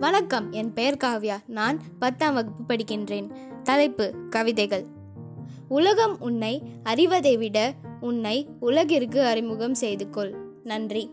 வணக்கம் என் பெயர் காவ்யா. நான் பத்தாம் வகுப்பு படிக்கின்றேன். தலைப்பு கவிதைகள். உலகம் உன்னை அறிவதை விட உன்னை உலகிற்கு அறிமுகம் செய்து கொள். நன்றி.